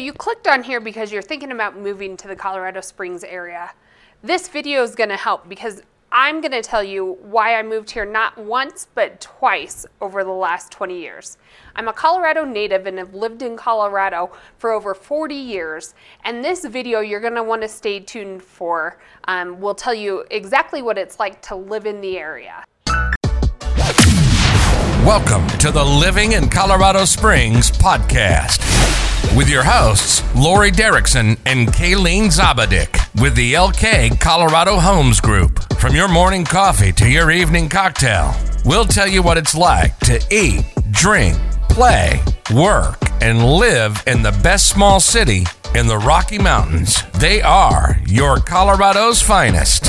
you clicked on here because you're thinking about moving to the Colorado Springs area. This video is going to help because I'm going to tell you why I moved here not once but twice over the last 20 years. I'm a Colorado native and have lived in Colorado for over 40 years. And this video you're going to want to stay tuned for um, will tell you exactly what it's like to live in the area. Welcome to the Living in Colorado Springs podcast with your hosts, Lori Derrickson and Kayleen Zabadik with the LK Colorado Homes Group. From your morning coffee to your evening cocktail, we'll tell you what it's like to eat, drink, play, work, and live in the best small city in the Rocky Mountains. They are your Colorado's finest.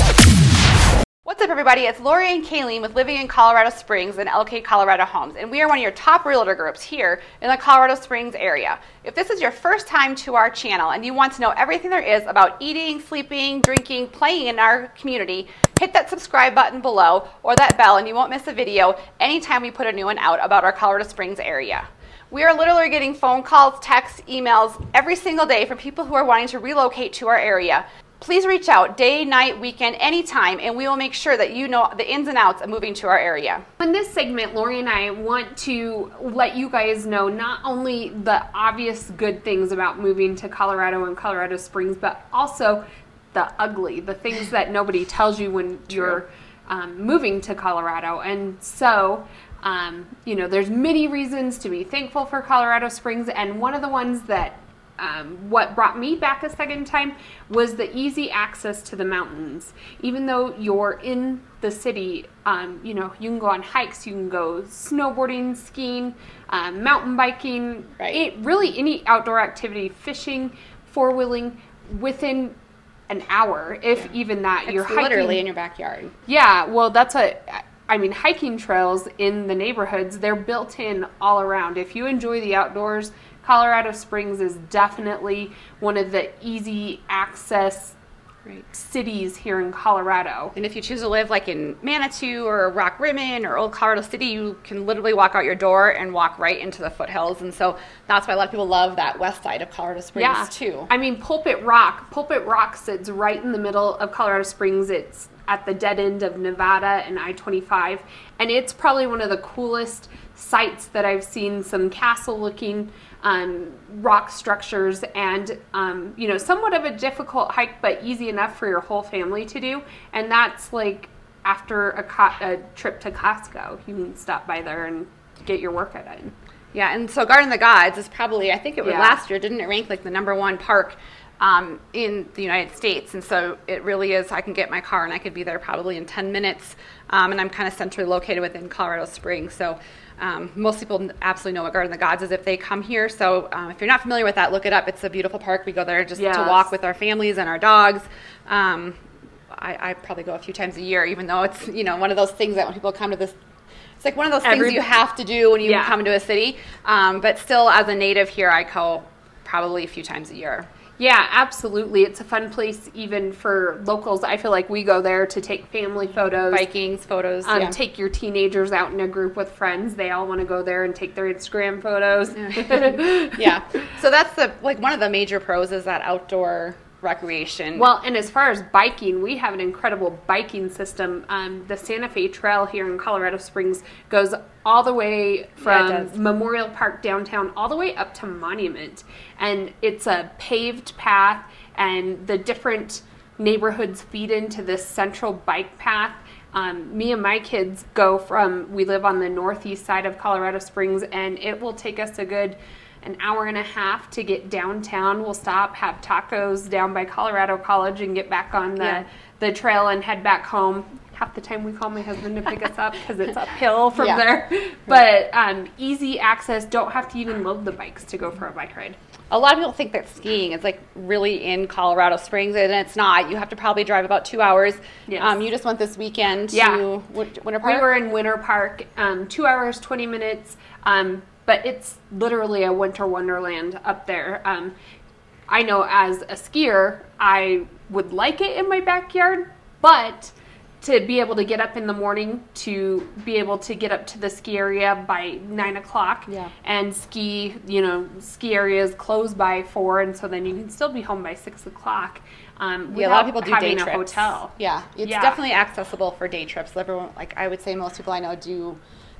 What's up, everybody? It's Lori and Kayleen with Living in Colorado Springs and LK Colorado Homes, and we are one of your top realtor groups here in the Colorado Springs area. If this is your first time to our channel and you want to know everything there is about eating, sleeping, drinking, playing in our community, hit that subscribe button below or that bell, and you won't miss a video anytime we put a new one out about our Colorado Springs area. We are literally getting phone calls, texts, emails every single day from people who are wanting to relocate to our area please reach out day, night, weekend, anytime, and we will make sure that you know the ins and outs of moving to our area. In this segment, Lori and I want to let you guys know not only the obvious good things about moving to Colorado and Colorado Springs, but also the ugly, the things that nobody tells you when you're um, moving to Colorado. And so, um, you know, there's many reasons to be thankful for Colorado Springs, and one of the ones that um, what brought me back a second time was the easy access to the mountains. Even though you're in the city, um, you know, you can go on hikes, you can go snowboarding, skiing, um, mountain biking, Right. it, really any outdoor activity, fishing, four wheeling, within an hour, if even that. It's you're hiking. literally in your backyard. Yeah, well, that's a. I mean, hiking trails in the neighborhoods, they're built in all around. If you enjoy the outdoors, Colorado Springs is definitely one of the easy access Right. cities here in Colorado. And if you choose to live like in Manitou or Rockrimmon or Old Colorado City, you can literally walk out your door and walk right into the foothills. And so that's why a lot of people love that west side of Colorado Springs Yeah, too. I mean, Pulpit Rock. Pulpit Rock sits right in the middle of Colorado Springs. It's at the dead end of Nevada and I 25. And it's probably one of the coolest sites that I've seen. Some castle looking um, rock structures and, um, you know, somewhat of a difficult hike, but easy enough for your whole family to do. And that's like after a, co- a trip to Costco. You can stop by there and get your workout in. Yeah, and so Garden of the Gods is probably, I think it was Yeah. last year, didn't it rank like the number one park um, in the United States? And so it really is, I can get my car and I could be there probably in 10 minutes. Um, and I'm kind of centrally located within Colorado Springs. So um, most people absolutely know what Garden of the Gods is if they come here. So um, if you're not familiar with that, look it up. It's a beautiful park. We go there just Yes. to walk with our families and our dogs. Um, I, I probably go a few times a year, even though it's you know one of those things that when people come to this it's like one of those things you have to do when you Yeah. come to a city. Um, but still, as a native here, I go probably a few times a year. Yeah, absolutely. It's a fun place even for locals. I feel like we go there to take family photos. Vikings photos. Um, yeah. Take your teenagers out in a group with friends. They all want to go there and take their Instagram photos. yeah. So that's the like one of the major pros is that outdoor recreation. Well, and as far as biking, we have an incredible biking system. Um, the Santa Fe Trail here in Colorado Springs goes all the way from does. Memorial Park downtown all the way up to Monument. And it's a paved path, and the different neighborhoods feed into this central bike path. Um, me and my kids go from, we live on the northeast side of Colorado Springs, and it will take us a good an hour and a half to get downtown. We'll stop, have tacos down by Colorado College, and get back on the, Yeah. the trail and head back home. Half the time we call my husband to pick us up because it's uphill from Yeah. there. But um, easy access, don't have to even load the bikes to go for a bike ride. a lot of people think that skiing is like really in Colorado Springs, and it's not. You have to probably drive about two hours. Yes. Um, you just went this weekend Yeah. Win- Winter We were in Winter Park, um, two hours, 20 minutes, um, but it's literally a winter wonderland up there. Um, I know as a skier, I would like it in my backyard, but to be able to get up in the morning to be able to get up to the ski area by nine o'clock Yeah. and ski you know ski areas close by four and so then you can still be home by six o'clock um, Yeah, a lot of people do day a trips. hotel Yeah, it's Yeah. definitely accessible for day trips. Everyone, like I would say, most people I know do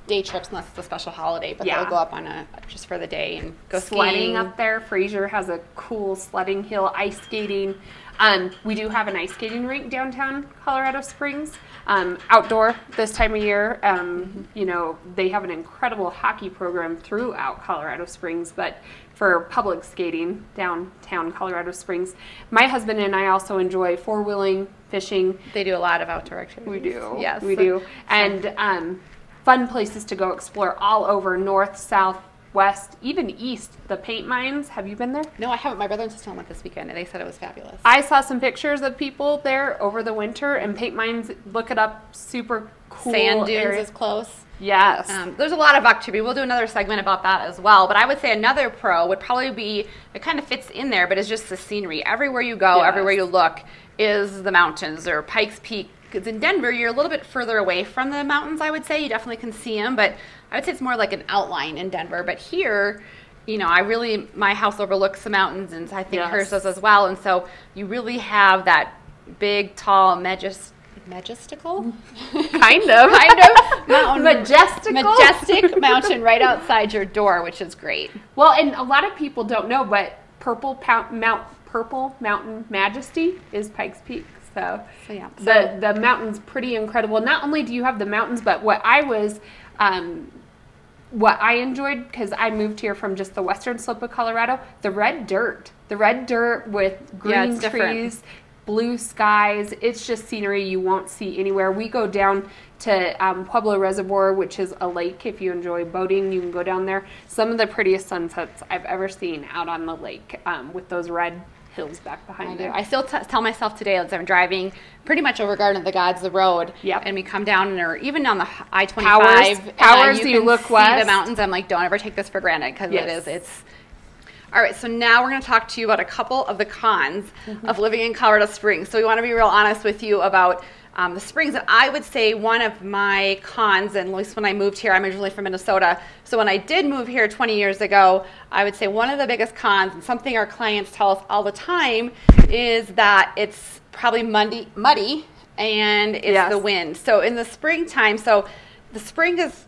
day trips unless it's a special holiday, but Yeah. they'll go up on a just for the day and go sledding skiing. up there. Fraser has a cool sledding hill, ice skating. Um, we do have an ice skating rink downtown Colorado Springs, um, outdoor this time of year. Um, You know, they have an incredible hockey program throughout Colorado Springs, but for public skating downtown Colorado Springs, my husband and I also enjoy four wheeling, fishing, They do a lot of outdoor activities. we do. Yes, We do. And um, fun places to go explore all over north, south, west, even east. The paint mines. Have you been there? No, I haven't. My brother and sister went this weekend, and they said it was fabulous. I saw some pictures of people there over the winter, and paint mines. Look it up. Super cool. Sand dunes area. is close. Yes. Um, there's a lot of activity. We'll do another segment about that as well. But I would say another pro would probably be it kind of fits in there, but it's just the scenery. Everywhere you go, Yes. everywhere you look, is the mountains or Pikes Peak. Because in Denver, you're a little bit further away from the mountains. I would say you definitely can see them, but I would say it's more like an outline in Denver. But here, you know, I really my house overlooks the mountains, and I think Yes. hers does as well. And so you really have that big, tall, majest, majestical. kind of. kind of mountain, Majestical? majestic mountain right outside your door, which is great. Well, and a lot of people don't know, but Purple Pou- Mount Purple Mountain Majesty is Pikes Peak. So, So, yeah. the the mountain's pretty incredible. Not only do you have the mountains, but what I was, um, what I enjoyed because I moved here from just the western slope of Colorado, the red dirt, the red dirt with Yeah, green different. trees. Blue skies. It's just scenery you won't see anywhere. We go down to um, Pueblo Reservoir, which is a lake. If you enjoy boating, you can go down there. Some of the prettiest sunsets I've ever seen out on the lake um, with those red hills back I behind do. you. I still t- tell myself today as I'm driving pretty much over Garden of the Gods, the road, Yep. and we come down and or even on the I-25. Powers- five. Powers, you, you look see the mountains. I'm like, don't ever take this for granted because Yes. it is. It's all right. So now we're going to talk to you about a couple of the cons Mm-hmm. of living in Colorado Springs. So we want to be real honest with you about. Um, the springs, and I would say one of my cons, and at least when I moved here, I'm originally from Minnesota. So when I did move here 20 years ago, I would say one of the biggest cons, and something our clients tell us all the time, is that it's probably muddy, muddy and it's Yes. the wind. So in the springtime, so the spring is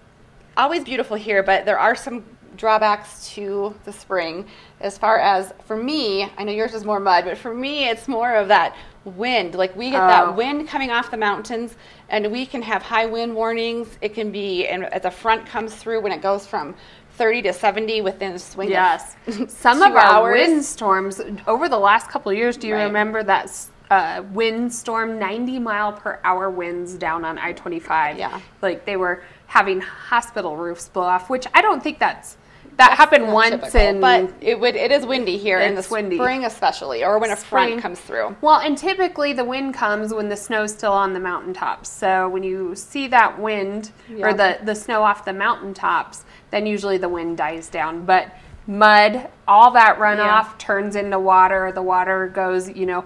always beautiful here, but there are some drawbacks to the spring as far as for me i know yours is more mud but for me it's more of that wind like we get Oh. that wind coming off the mountains and we can have high wind warnings it can be and as the front comes through when it goes from 30 to 70 within a swing Yes. of Some of our hours. windstorms over the last couple of years, do you Right. remember that uh, windstorm, 90 mile per hour winds down on I 25? Yeah. Like they were having hospital roofs blow off, which I don't think that's, that happened once typical, in. but it would it is windy here in the windy. spring especially or when a Spring. front comes through Well, and typically the wind comes when the snow's still on the mountaintops. So when you see that wind Yeah. or the, the snow off the mountaintops, then usually the wind dies down. But mud, all that runoff Yeah. turns into water. The water goes, you know,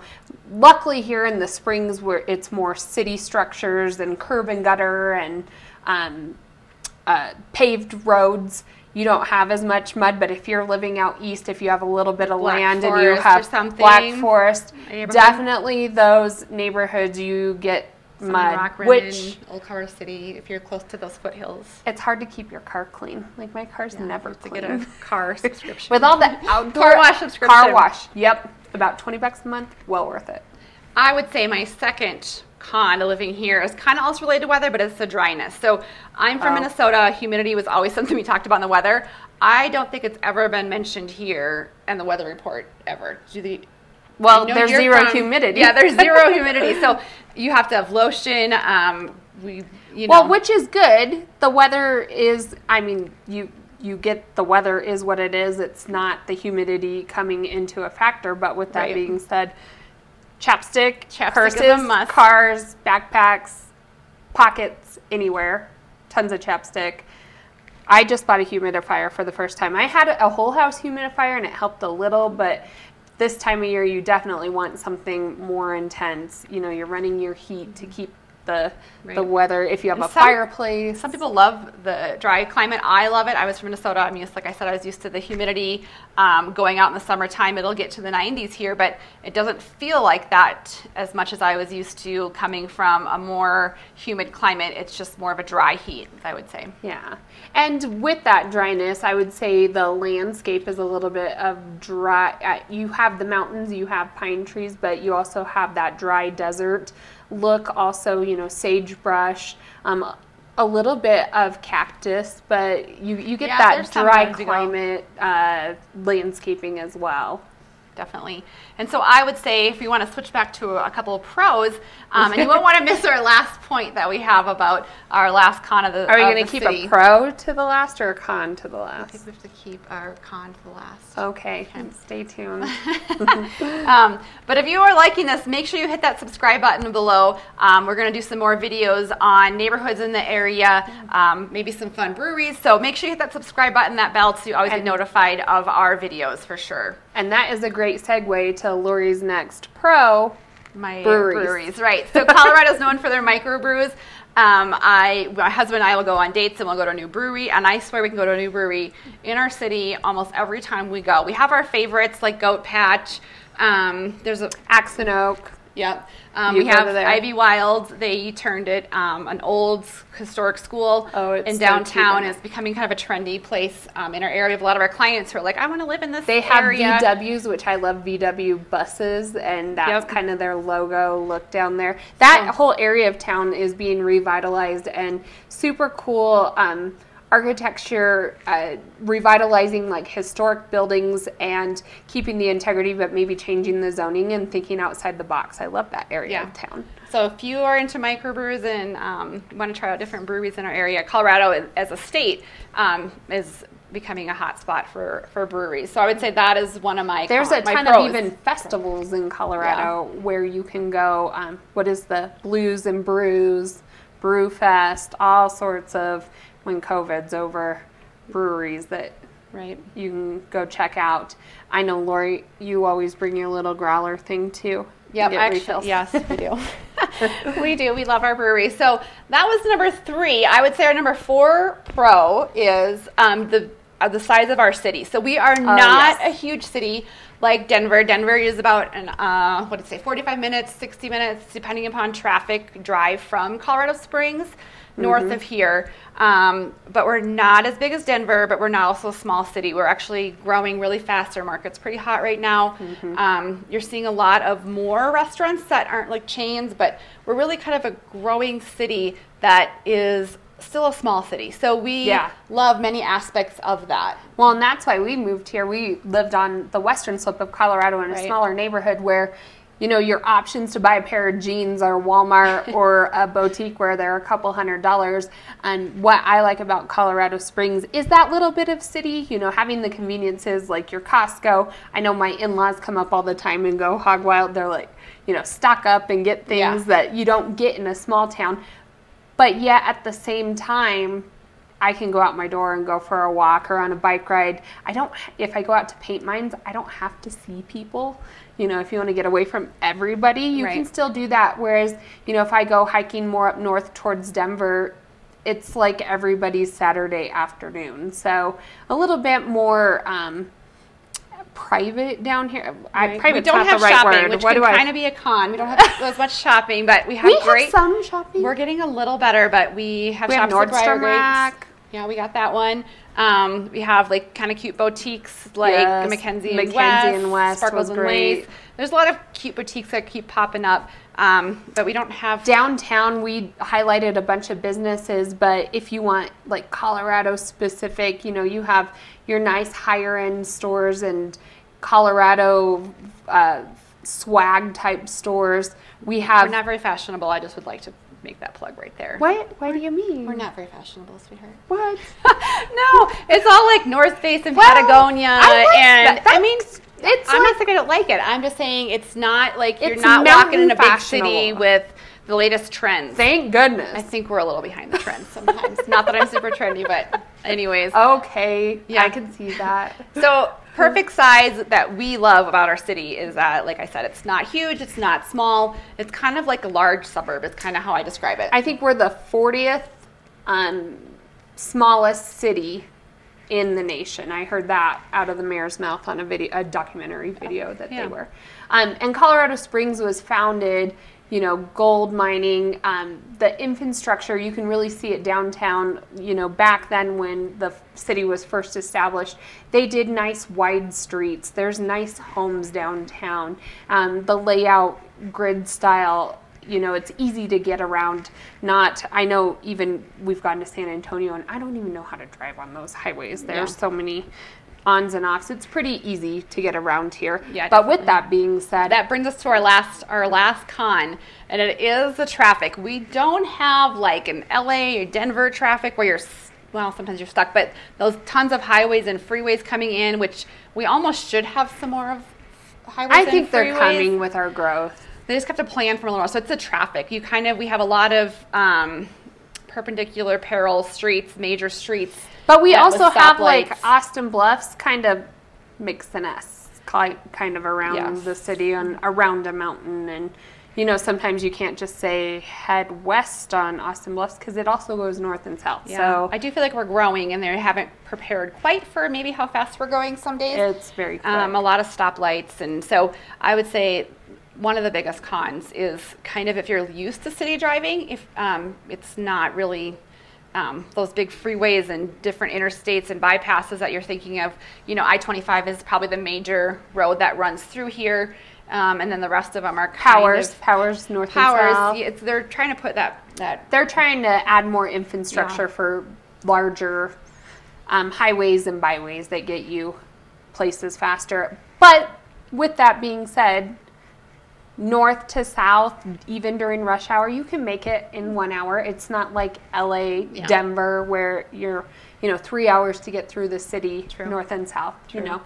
luckily here in the springs where it's more city structures and curb and gutter and um, uh, paved roads. You don't have as much mud, but if you're living out east, if you have a little bit of Black land and you have something. black forest, definitely those neighborhoods you get Some mud, Rock which Old Colorado City, if you're close to those foothills. it's hard to keep your car clean. Like my car's never to get a car subscription. With all the outdoor Car wash subscription. Car wash. Yep, about twenty bucks a month. Well worth it. I would say my second con to living here is kind of also related to weather, but it's the dryness. So I'm from Oh. Minnesota. Humidity was always something we talked about in the weather. I don't think it's ever been mentioned here in the weather report ever. Do the Well, there's zero from- humidity. Yeah, there's zero humidity. So you have to have lotion. Um, we, you know, Well, which is good. The weather is. I mean, you you get the weather is what it is. It's not the humidity coming into a factor. But with that Right. being said, chapstick, Chapstick purses, cars, backpacks, pockets, anywhere, tons of chapstick. I just bought a humidifier for the first time. I had a whole house humidifier and it helped a little, but this time of year you definitely want something more intense. You know, you're running your heat to keep the the weather. If you have And a some- fireplace, Some people love the dry climate. I love it. I was from Minnesota. I'm used, like I said, I was used to the humidity. Um, going out in the summertime, it'll get to the 90s here, but it doesn't feel like that as much as I was used to coming from a more humid climate. It's just more of a dry heat, I would say. Yeah. And with that dryness, I would say the landscape is a little bit of dry. Uh, you have the mountains, you have pine trees, but you also have that dry desert look. Also, you know, sagebrush, um, a little bit of cactus, but you, you get Yeah, that dry sometimes you go- climate uh, landscaping as well. Definitely. And so I would say if you want to switch back to a couple of pros, um, and you won't want to miss our last point that we have about our last con of the Are we going to keep city. a pro to the last or a con to the last? I think we have to keep our con to the last. Okay, stay tuned. Um, but if you are liking this, make sure you hit that subscribe button below. Um, we're going to do some more videos on neighborhoods in the area, um, maybe some fun breweries. So make sure you hit that subscribe button, that bell, so you always get notified of our videos for sure. And that is a great segue to Lori's next pro. My Breweries. breweries, right? So Colorado's known for their microbrews. Um, I, my husband and I will go on dates and we'll go to a new brewery, and I swear we can go to a new brewery in our city almost every time we go. We have our favorites like Goat Patch. Um, there's a Axe and Oak. Yep. Um, we have. Ivywild. They turned it um, an old historic school Oh, in downtown. It's becoming kind of a trendy place um, in our area. We have a lot of our clients who are like, I want to live in this They have. VWs, which I love VW buses, and that's Yep. kind of their logo look down there. That whole area of town is being revitalized and super cool. Um, architecture, uh, revitalizing like historic buildings and keeping the integrity, but maybe changing the zoning and thinking outside the box. I love that area Yeah. of town. So if you are into microbrews and um, want to try out different breweries in our area, Colorado as a state um, is becoming a hot spot for, for breweries. So I would say that is one of my There's con- a ton of even festivals in Colorado where you can go. Um, what is the Blues and Brews, Brew Fest, all sorts of when COVID's over breweries that right. you can go check out. I know Lori, you always bring your little growler thing too. to Yep, actually, refills. yes, we do. we do. We love our brewery. So that was number three. I would say our number four pro is um, the uh, the size of our city. So we are not yes. a huge city like Denver. Denver is about an uh, what did it say, forty five minutes, sixty minutes, depending upon traffic, drive from Colorado Springs. North of here, um, but we're not as big as Denver, but we're not also a small city. We're actually growing really fast. Our market's pretty hot right now. Um, you're seeing a lot of more restaurants that aren't like chains, but we're really kind of a growing city that is still a small city. So we Yeah. love many aspects of that. Well, and that's why we moved here. We lived on the western slope of Colorado in a Right. smaller neighborhood where, you know, your options to buy a pair of jeans are Walmart or a boutique where they're a couple hundred dollars. And what I like about Colorado Springs is that little bit of city, you know, having the conveniences like your Costco. I know my in laws come up all the time and go hog wild. They're like, you know, stock up and get things Yeah. that you don't get in a small town. But yet at the same time, I can go out my door and go for a walk or on a bike ride. I don't, if I go out to paint mines, I don't have to see people. You know, if you want to get away from everybody, you can still do that. Whereas, you know, if I go hiking more up north towards Denver, it's like everybody's Saturday afternoon. So a little bit more um, private down here. I, Right? private's we don't have the right shopping, word. which what can I? kind of be a con. We don't have as much shopping, but we have we great. have some shopping. We're getting a little better, but we have We have shops Briar Nordstrom Rack. Yeah, we got that one. Um, we have like kind of cute boutiques like Yes, Mackenzie, and Mackenzie West, and West Sparkles and Lace. There's a lot of cute boutiques that keep popping up, um, but we don't have. downtown we highlighted a bunch of businesses but if you want like colorado specific you know you have your nice higher end stores and colorado uh, swag type stores we We're have not very fashionable. I just would like to make that plug right there. what what do you mean We're not very fashionable, sweetheart. what no, it's all like North Face and Well, Patagonia, I like and that. I mean, it's I'm like- not saying I don't like it. I'm just saying it's not like you're not walking in a mountain big city with the latest trends. thank goodness I think we're a little behind the trends sometimes. not that I'm super trendy, but anyways. okay Yeah. i can see that So perfect size that we love about our city is that, like I said, it's not huge, it's not small. It's kind of like a large suburb. It's kind of how I describe it. I think we're the 40th um, smallest city in the nation. I heard that out of the mayor's mouth on a video, a documentary video that Yeah. they were. Um, and Colorado Springs was founded, you know, gold mining. Um, the infrastructure you can really see it downtown. You know, back then when the city was first established, they did nice wide streets. There's nice homes downtown. Um, the layout, grid style you know it's easy to get around not i know even we've gone to san antonio and i don't even know how to drive on those highways there's Yeah. so many ons and offs. It's pretty easy to get around here. Yeah, but with that being said that brings us to our last our last con and it is the traffic. We don't have like an la or denver traffic where you're well sometimes you're stuck but those tons of highways and freeways coming in which we almost should have some more of highways i and think they're coming with our growth. They just have to plan for a little while. So it's the traffic. You kind of we have a lot of um, perpendicular parallel streets major streets but we also have like austin bluffs kind of mixing us ki- kind of around Yes. the city and around a mountain and you know sometimes you can't just say head west on austin bluffs because it also goes north and south Yeah. so I do feel like we're growing, and they haven't prepared quite for maybe how fast we're going some days. it's very um, a lot of stoplights, and so I would say one of the biggest cons is kind of if you're used to city driving, if um, it's not really. Um, those big freeways and different interstates and bypasses that you're thinking of, you know, I-25 is probably the major road that runs through here, um, and then the rest of them are kind powers of powers north powers. yeah, they're trying to put that that they're trying to add more infrastructure Yeah. for larger um, highways and byways that get you places faster. But with that being said, north to south, even during rush hour, you can make it in one hour. It's not like LA, Yeah. Denver, where you're, you know, three hours to get through the city, True. north and south. You know,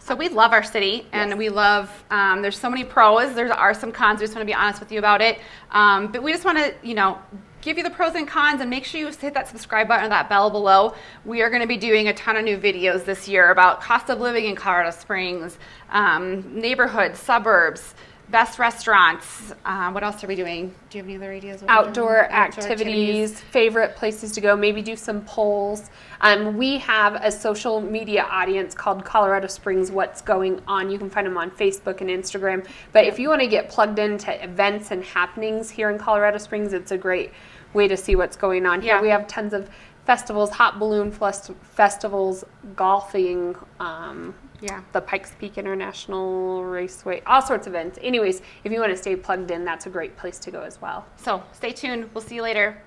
So we love our city, and Yes. we love. Um, there's so many pros. There are some cons. We just want to be honest with you about it. Um, but we just want to, you know, give you the pros and cons, and make sure you hit that subscribe button or that bell below. We are going to be doing a ton of new videos this year about cost of living in Colorado Springs, um, neighborhoods, suburbs, best restaurants. Uh, what else are we doing? Do you have any other ideas? outdoor activities, favorite places to go, maybe do some polls. Um, we have a social media audience called Colorado Springs What's Going On. You can find them on Facebook and Instagram. But if you want to get plugged into events and happenings here in Colorado Springs, it's a great way to see what's going on here. Yeah. We have tons of festivals, hot balloon festivals, golfing, um, Yeah. the Pikes Peak International Raceway, all sorts of events. Anyways, if you want to stay plugged in, that's a great place to go as well. So stay tuned. We'll see you later.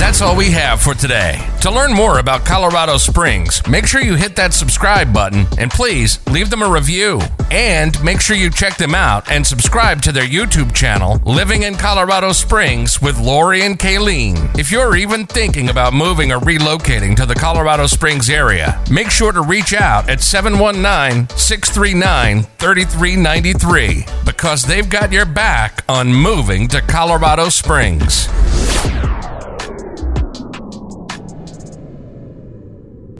That's all we have for today. To learn more about Colorado Springs, make sure you hit that subscribe button and please leave them a review. And make sure you check them out and subscribe to their YouTube channel, Living in Colorado Springs with Lori and Kayleen. If you're even thinking about moving or relocating to the Colorado Springs area, make sure to reach out at 719 639 3393 because they've got your back on moving to Colorado Springs.